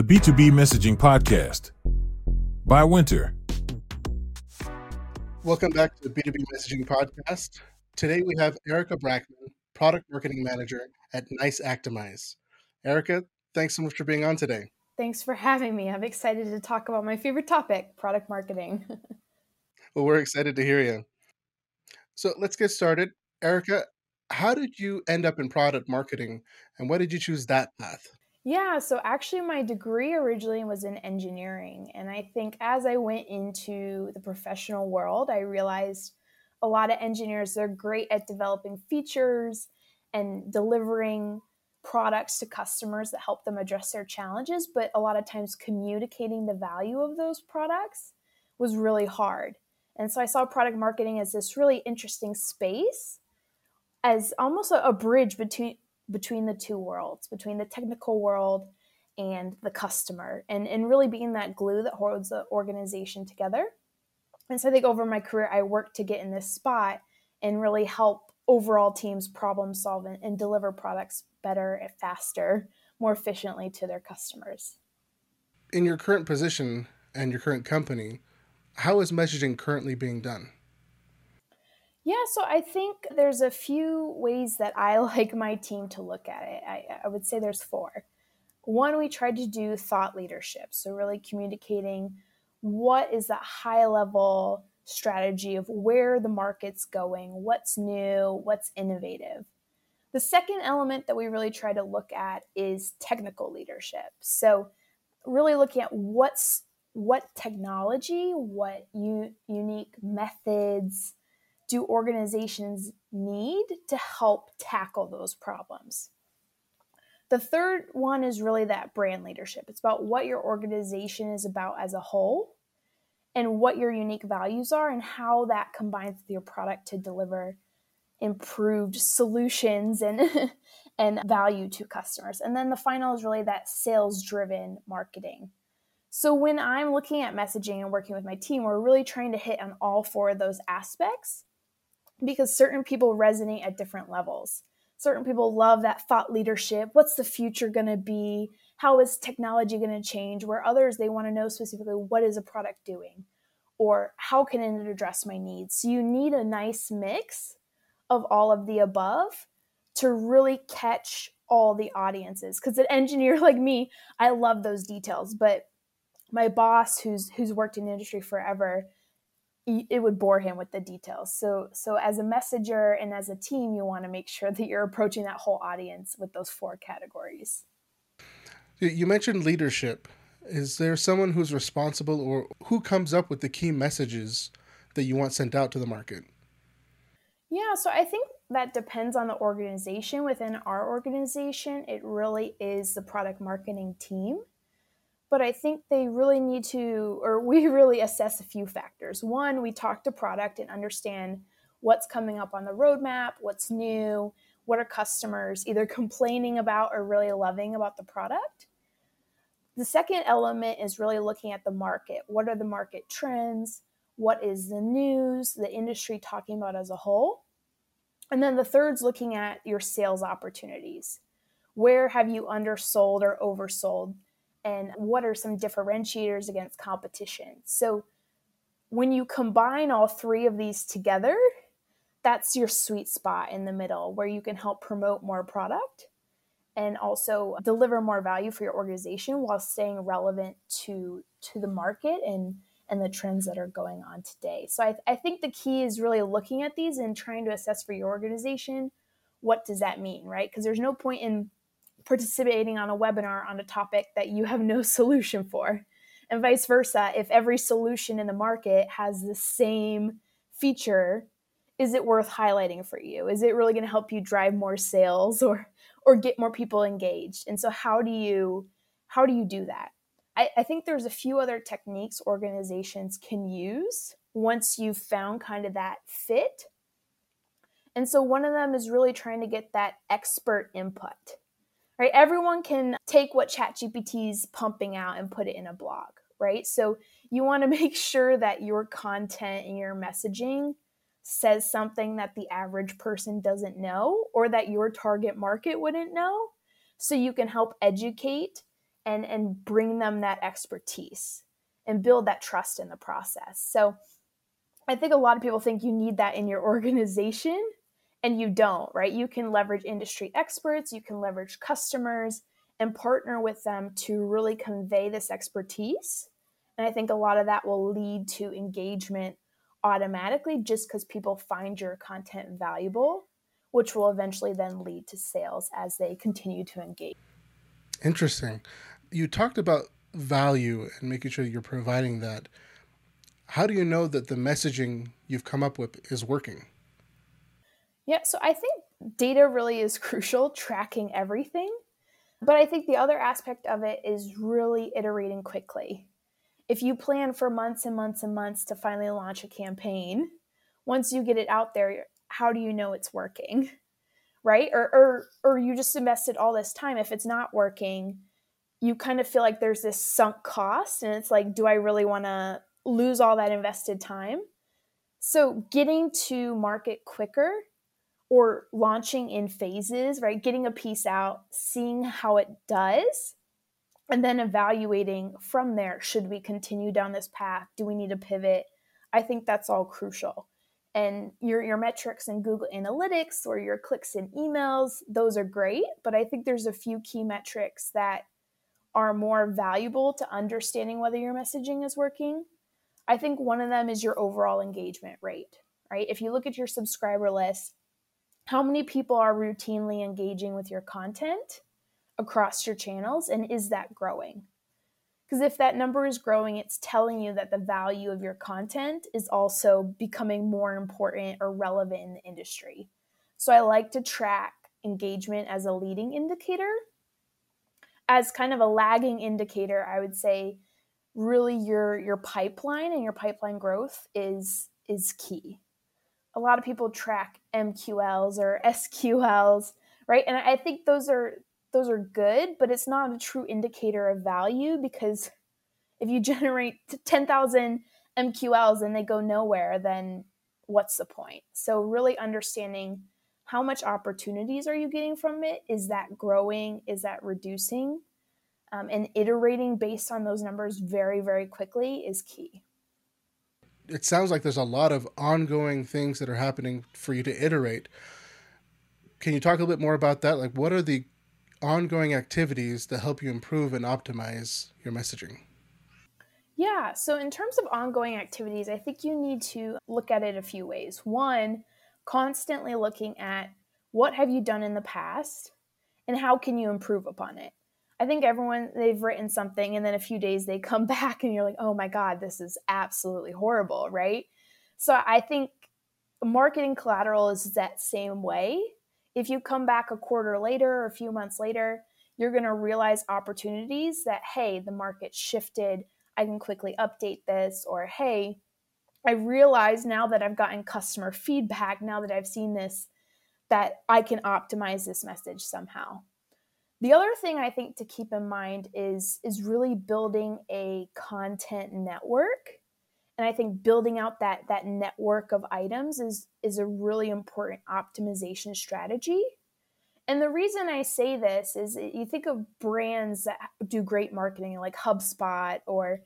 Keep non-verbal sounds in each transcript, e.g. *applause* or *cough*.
the B2B Messaging Podcast by Wynter. Welcome back to the B2B Messaging Podcast. Today we have Erica Brackman, Product Marketing Manager at Nice Actimize. Erica, thanks so much for being on today. Thanks for having me. I'm excited to talk about my favorite topic, product marketing. *laughs* well, we're excited to hear you. So let's get started. Erica, how did you end up in product marketing and why did you choose that path? Yeah, so actually, my degree originally was in engineering. And I think as I went into the professional world, I realized a lot of engineers, they're great at developing features and delivering products to customers that help them address their challenges. But a lot of times, communicating the value of those products was really hard. And so I saw product marketing as this really interesting space as almost a, a bridge between between the two worlds, between the technical world and the customer, and, and really being that glue that holds the organization together. And so I think over my career, I worked to get in this spot and really help overall teams problem solve and, and deliver products better faster, more efficiently to their customers. In your current position and your current company, how is messaging currently being done? Yeah, so I think there's a few ways that I *laughs* like my team to look at it. I, I would say there's four. One, we tried to do thought leadership. So, really communicating what is that high level strategy of where the market's going, what's new, what's innovative. The second element that we really try to look at is technical leadership. So, really looking at what's what technology, what u- unique methods, do organizations need to help tackle those problems? The third one is really that brand leadership. It's about what your organization is about as a whole and what your unique values are and how that combines with your product to deliver improved solutions and *laughs* and value to customers. And then the final is really that sales driven marketing. So when I'm looking at messaging and working with my team, we're really trying to hit on all four of those aspects because certain people resonate at different levels. Certain people love that thought leadership. What's the future going to be? How is technology going to change? Where others, they want to know specifically what is a product doing or how can it address my needs? So you need a nice mix of all of the above to really catch all the audiences. Because an engineer *laughs* like me, I love those details, but my boss who's who's worked in industry forever it would bore him with the details. So so as a messenger and as a team, you want to make sure that you're approaching that whole audience with those four categories. You mentioned leadership. Is there someone who's responsible or who comes up with the key messages that you want sent out to the market? Yeah, so I think that depends on the organization. Within our organization, it really is the product marketing team but I think they really need to, or *laughs* we really assess a few factors. One, we talk to product and understand what's coming up on the roadmap, what's new, what are customers either *laughs* complaining about or really loving about the product. The second element is really looking at the market. What are the market trends? What is the news, the industry talking about as a whole? And then the third is looking at your sales opportunities. Where have you undersold or oversold? And what are some differentiators against competition. So when you combine all three of these together, that's your sweet spot in the middle where you can help promote more product and also deliver more value for your organization while staying relevant to to the market and and the trends that are going on today. So I, I think the key is really looking at these and trying to assess for your organization what does that mean, right? Because there's no point in participating on a webinar on a topic that you have no *laughs* solution for. And vice versa, if every solution in the market has the same feature, is it worth highlighting for you? Is it really going to help you drive more sales or or get more people engaged? And so how do you how do you do that? I, I think there's a few other techniques organizations can use once you've found kind of that fit. And so one of them is really trying to get that expert input right? Everyone can take what ChatGPT is pumping out and put it in a blog, right? So you want to *laughs* make sure that your content and your messaging says something that the average person doesn't know or that your target market wouldn't know. So you can help educate and and bring them that expertise and build that trust in the process. So I think a lot of people think you need that in your *laughs* organization and you don't, right? You can leverage industry experts, you can leverage customers and partner with them to really convey this expertise. And I think a lot of that will lead to engagement automatically just because people find your content valuable, which will eventually then lead to sales as they continue to engage. Interesting. You talked about value and making sure you're providing that. How do you know that the messaging you've come up with is working? Yeah, so I think data really is *laughs* crucial, tracking everything. But I think the other aspect of it is really iterating quickly. If you plan for months and months and months to finally launch a campaign, once you get it out there, how do you know it's working? Right? Or or or you just invested all this time if it's not working, you kind of feel like there's this sunk cost and it's like do I really want to lose all that invested time? So getting to market quicker or launching in phases, right? Getting a piece out, seeing how it does, and then evaluating from there should we continue down this path? Do we need to pivot? I think that's all crucial. And your, your metrics in Google Analytics or your clicks in emails, those are great. But I think there's a few key metrics that are more valuable to understanding whether your messaging is working. I think one of them is your overall engagement rate, right? If you look at your subscriber list, how many people are routinely engaging with your content across your channels and is that growing? Because if that number is growing it's telling you that the value of your content is also becoming more important or relevant in the industry. So i like to track engagement as a leading indicator. As kind of a lagging indicator i would say really your your pipeline and your pipeline growth is is key a lot of people track MQLs or *laughs* SQLs, right? And I think those are those are good, but it's not a true indicator of value because if you *laughs* generate 10,000 MQLs and they go nowhere, then what's the point? So really understanding how much opportunities are you getting from it? Is that growing? Is that reducing? Um, and iterating based on those numbers very, very quickly is key it sounds like there's a lot of ongoing things that are happening for you to iterate. Can you talk a little bit more about that? Like, what are the ongoing activities that help you improve and optimize your messaging? Yeah, so in terms of ongoing activities, I think you need to look at it a few ways. One, constantly looking at what have you done in the past and how can you improve upon it. I think everyone they've written something and then a few days they come *laughs* back and you're like, "Oh my god, this is absolutely horrible," right? So I think marketing collateral is that same way. If you come back a quarter later or a few months later, you're going to realize opportunities that hey, the market shifted, I can quickly update this or hey, I realize now that I've gotten customer feedback, now that I've seen this that I can optimize this message somehow. The other thing I think to keep in mind is is really building a content network. And I think building out that that network of items is is a really important optimization strategy. And the reason I say this is you think of brands that do great marketing like HubSpot or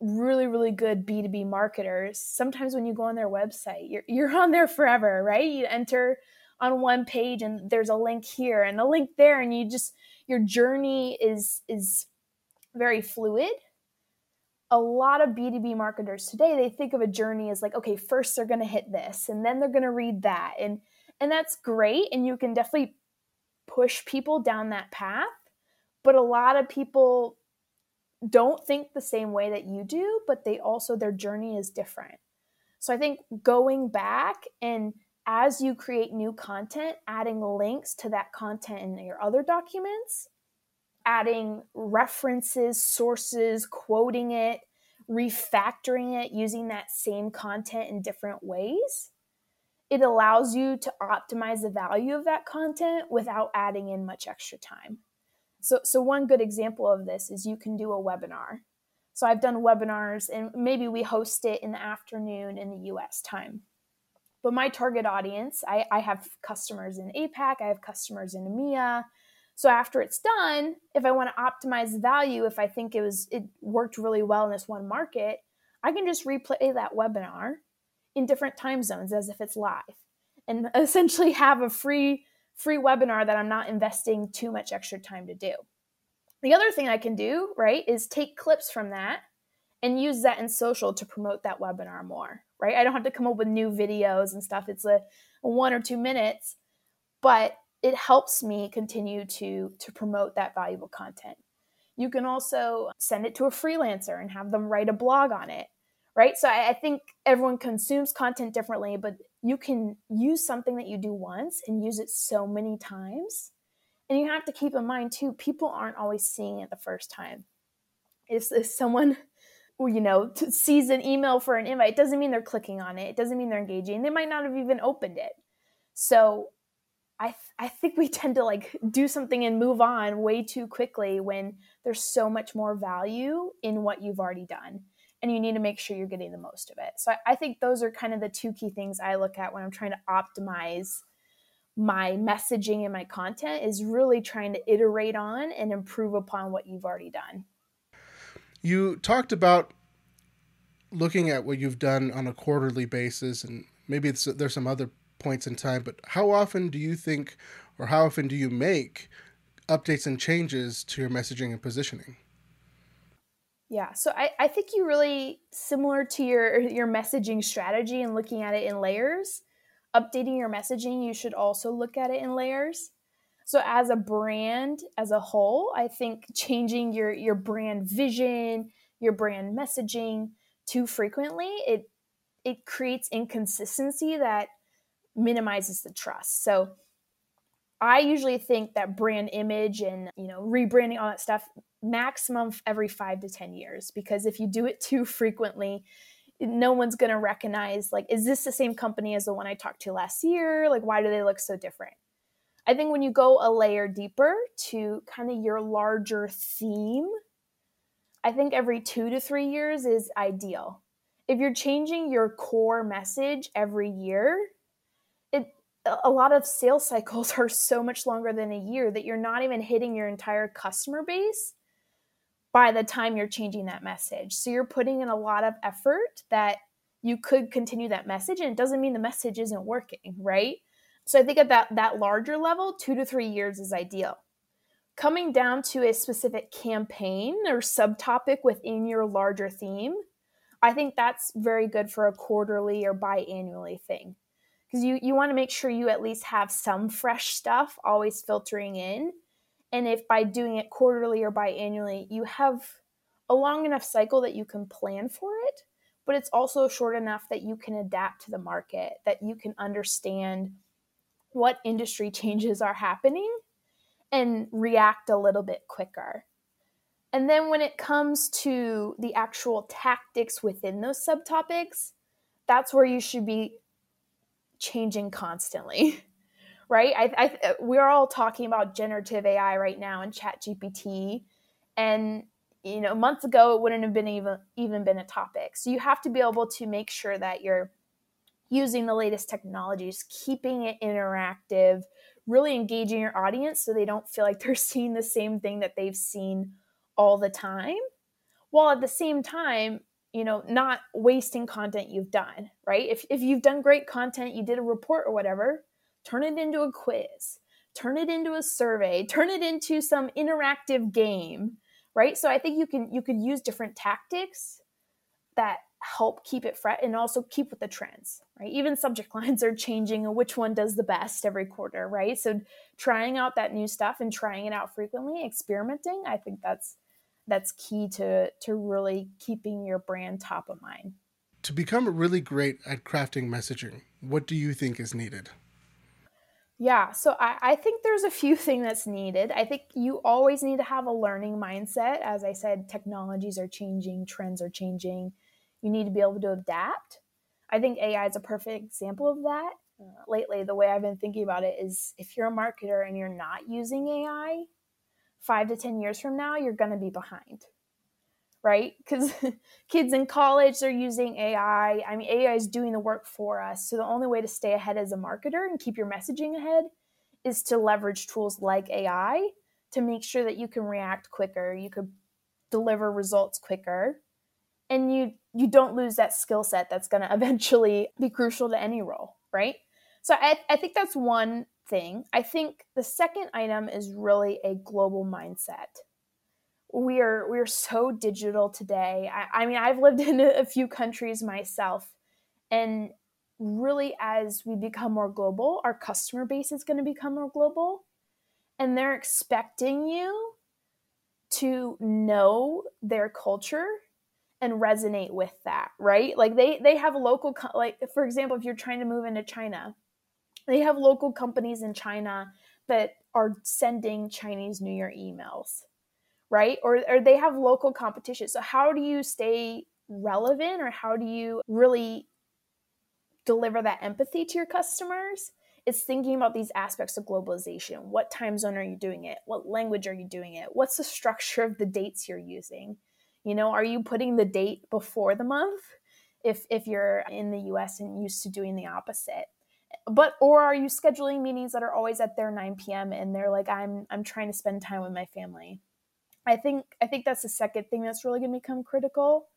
really really good B2B marketers. Sometimes when you go on their website, you're you're on there forever, right? You enter on one page and there's a link here and a link there and you just your journey is is very fluid. A lot of b2b marketers today they think of a journey as like okay first they're going to hit this and then they're going to read that and and that's great and you can definitely push people down that path but a lot of people don't think the same way that you do but they also their journey is different. So i think going back and as you create new content, adding links to that content in your other documents, adding references, sources, quoting it, refactoring it using that same content in different ways. It allows you to optimize the value of that content without adding in much extra time. So, so one good example of this is you can do a webinar. So I've done webinars and maybe we host it in the afternoon in the US time but my target audience, I, I have customers in APAC, I have customers in EMEA. So after it's done, if I want to optimize value, if I think it was it worked really well in this one market, I can just replay that webinar in different time zones as if it's live and *laughs* essentially have a free free webinar that I'm not investing too much extra time to do. The other thing I can do, right, is take clips from that and use that in social to promote that webinar more, right? I don't have to come up with new videos and stuff. It's a, one or two minutes, but it helps me continue to to promote that valuable content you can also send it to a freelancer and have them write a blog on it right so I, I, think everyone consumes content differently but you can use something that you do once and use it so many times and you have to keep in mind too people aren't always seeing it the first time if, if someone you know sees an email for an invite it doesn't mean they're clicking on it it doesn't mean they're engaging they might not have even opened it. So I, th- I think we *laughs* tend to like do something and move on way too quickly when there's so much more value in what you've already done and you need to make sure you're getting the most of it. So I, I think those are kind of the two key things i look at when i'm trying to optimize my messaging and my content is really trying to iterate on and improve upon what you've already done you talked about looking at what you've done on a quarterly basis and maybe there's some other points in time, but how often do you think, or how often do you make updates and changes to your messaging and positioning? Yeah, so I, I think you really similar to your your messaging strategy and looking at it in layers. Updating your messaging, you should also look at it in layers. So as a brand as a whole, I think changing your your brand vision, your brand messaging too frequently, it it creates inconsistency that minimizes the trust. So I usually think that brand image and, you know, rebranding all that stuff maximum every 5 to 10 years because if you do it too frequently, no one's going to recognize like is this the same company as the one I talked to last year? Like why do they look so different? I think when you go a layer deeper to kind of your larger theme, I think every 2 to 3 years is ideal. If you're changing your core message every year, it a lot of sales *laughs* cycles are so much longer than a year that you're not even hitting your entire customer base by the time you're changing that message. So you're putting in a lot of effort that you could continue that message and it doesn't mean the message isn't working, right? So I think at that that larger level, 2 to 3 years is ideal. Coming down to a specific campaign or subtopic within your larger theme, I think that's very good for a quarterly or biannually thing because you you want to make sure you at least have some fresh stuff always filtering in and if by doing it quarterly or biannually you have a long enough cycle that you can plan for it but it's also short enough that you can adapt to the market that you can understand what industry changes are happening and react a little bit quicker. And then when it comes to the actual tactics within those subtopics that's where you should be changing constantly *laughs* right? I, I, we're all talking about generative ai right now and ChatGPT and you know months ago it wouldn't have been even even been a topic. So you have to be able to make sure that you're using the latest technologies keeping it interactive really engaging your audience so they don't feel like they're *laughs* seeing the same thing that they've seen all the time while at the same time you know, not wasting content you've done, right? If, if you've done great content, you did a report or whatever, turn it into a quiz, turn it into a survey, turn it into some interactive game, right? So I think you can you could use different tactics that help keep it fresh and also keep with the trends, right? Even subject *laughs* lines are changing and which one does the best every quarter, right? So trying out that new stuff and trying it out frequently, experimenting, I think that's that's key to to really keeping your brand top of mind. To become really great at crafting messaging, what do you think is needed? Yeah, so I, I think there's a few *laughs* things that's needed. I think you always need to have a learning mindset. As I said, technologies are changing, trends are changing. You need to be able to adapt. I think AI is a perfect example of that. Uh, lately, the way I've been thinking about it is if you're a marketer and you're not using AI, five to 10 years from now, you're going to be behind, right? Because *laughs* kids in college, they're using AI. I mean, AI is doing the work for us. So the only way to stay ahead as a marketer and keep your messaging ahead is to leverage tools like AI to make sure that you can react quicker, you could deliver results quicker, and you you don't lose that skill set that's going *laughs* to eventually be crucial to any role, right? So I, I think that's one thing. I think the second item is really a global mindset. We are we are so digital today. I, I mean, I've lived *laughs* in a few countries myself, and really, as we become more global, our customer base is going to become more global, and they're expecting you to know their culture and resonate with that right? Like they they have local like for example if you're trying to move into china they have local companies in china that are sending chinese new year emails right? Or, or they have local competition. So how do you stay relevant or how do you really deliver that empathy to your customers? It's thinking about these aspects of globalization. What time zone are you doing it? What language are you doing it? What's the structure of the dates you're using you know, are you putting the date before the month if if you're in the US and used to doing the opposite? But or are you scheduling meetings that are always at their 9 p.m. and they're like I'm I'm trying to spend time with my family. I think I think that's the second thing that's really going to become critical.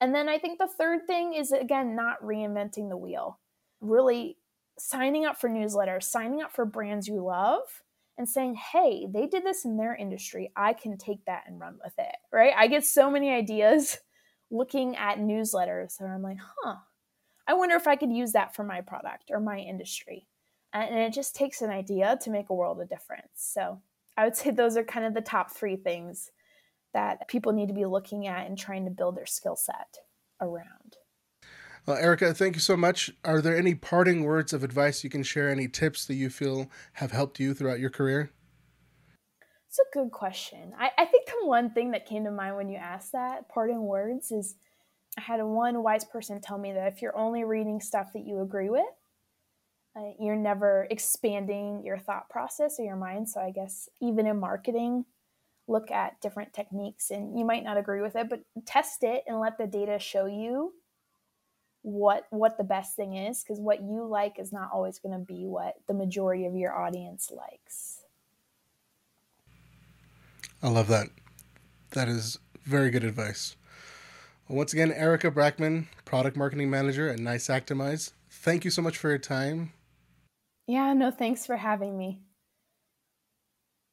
And then I think the third thing is again not reinventing the wheel. Really signing up for newsletters, signing up for brands you love and saying, hey, they did this in their industry. I can take that and run with it, right? I get so many ideas *laughs* looking at newsletters and I'm like, huh, I wonder if I could use that for my product or my industry. And it just takes an idea to make a world of difference. So I would *laughs* say those are kind of the top three things that people need to be looking at and trying to build their skill set around. Well, Erica, thank you so much. Are there any parting words of advice you can share? Any tips that you feel have helped you throughout your career? It's a good question. I, I think the one thing that came to mind when you asked that, parting words, is I had one wise person tell me that if you're only reading stuff that you agree with, uh, you're never expanding your thought process or your mind. So I guess even in marketing, look at different techniques and you might not agree with it, but test it and let the data show you what what the best thing is because what you like is not always going to be what the majority of your audience likes. I love that. That is very good advice. Well, once again, Erica Brackman, product marketing manager at Nice Actimize. Thank you so much for your time. Yeah, no, thanks for having me.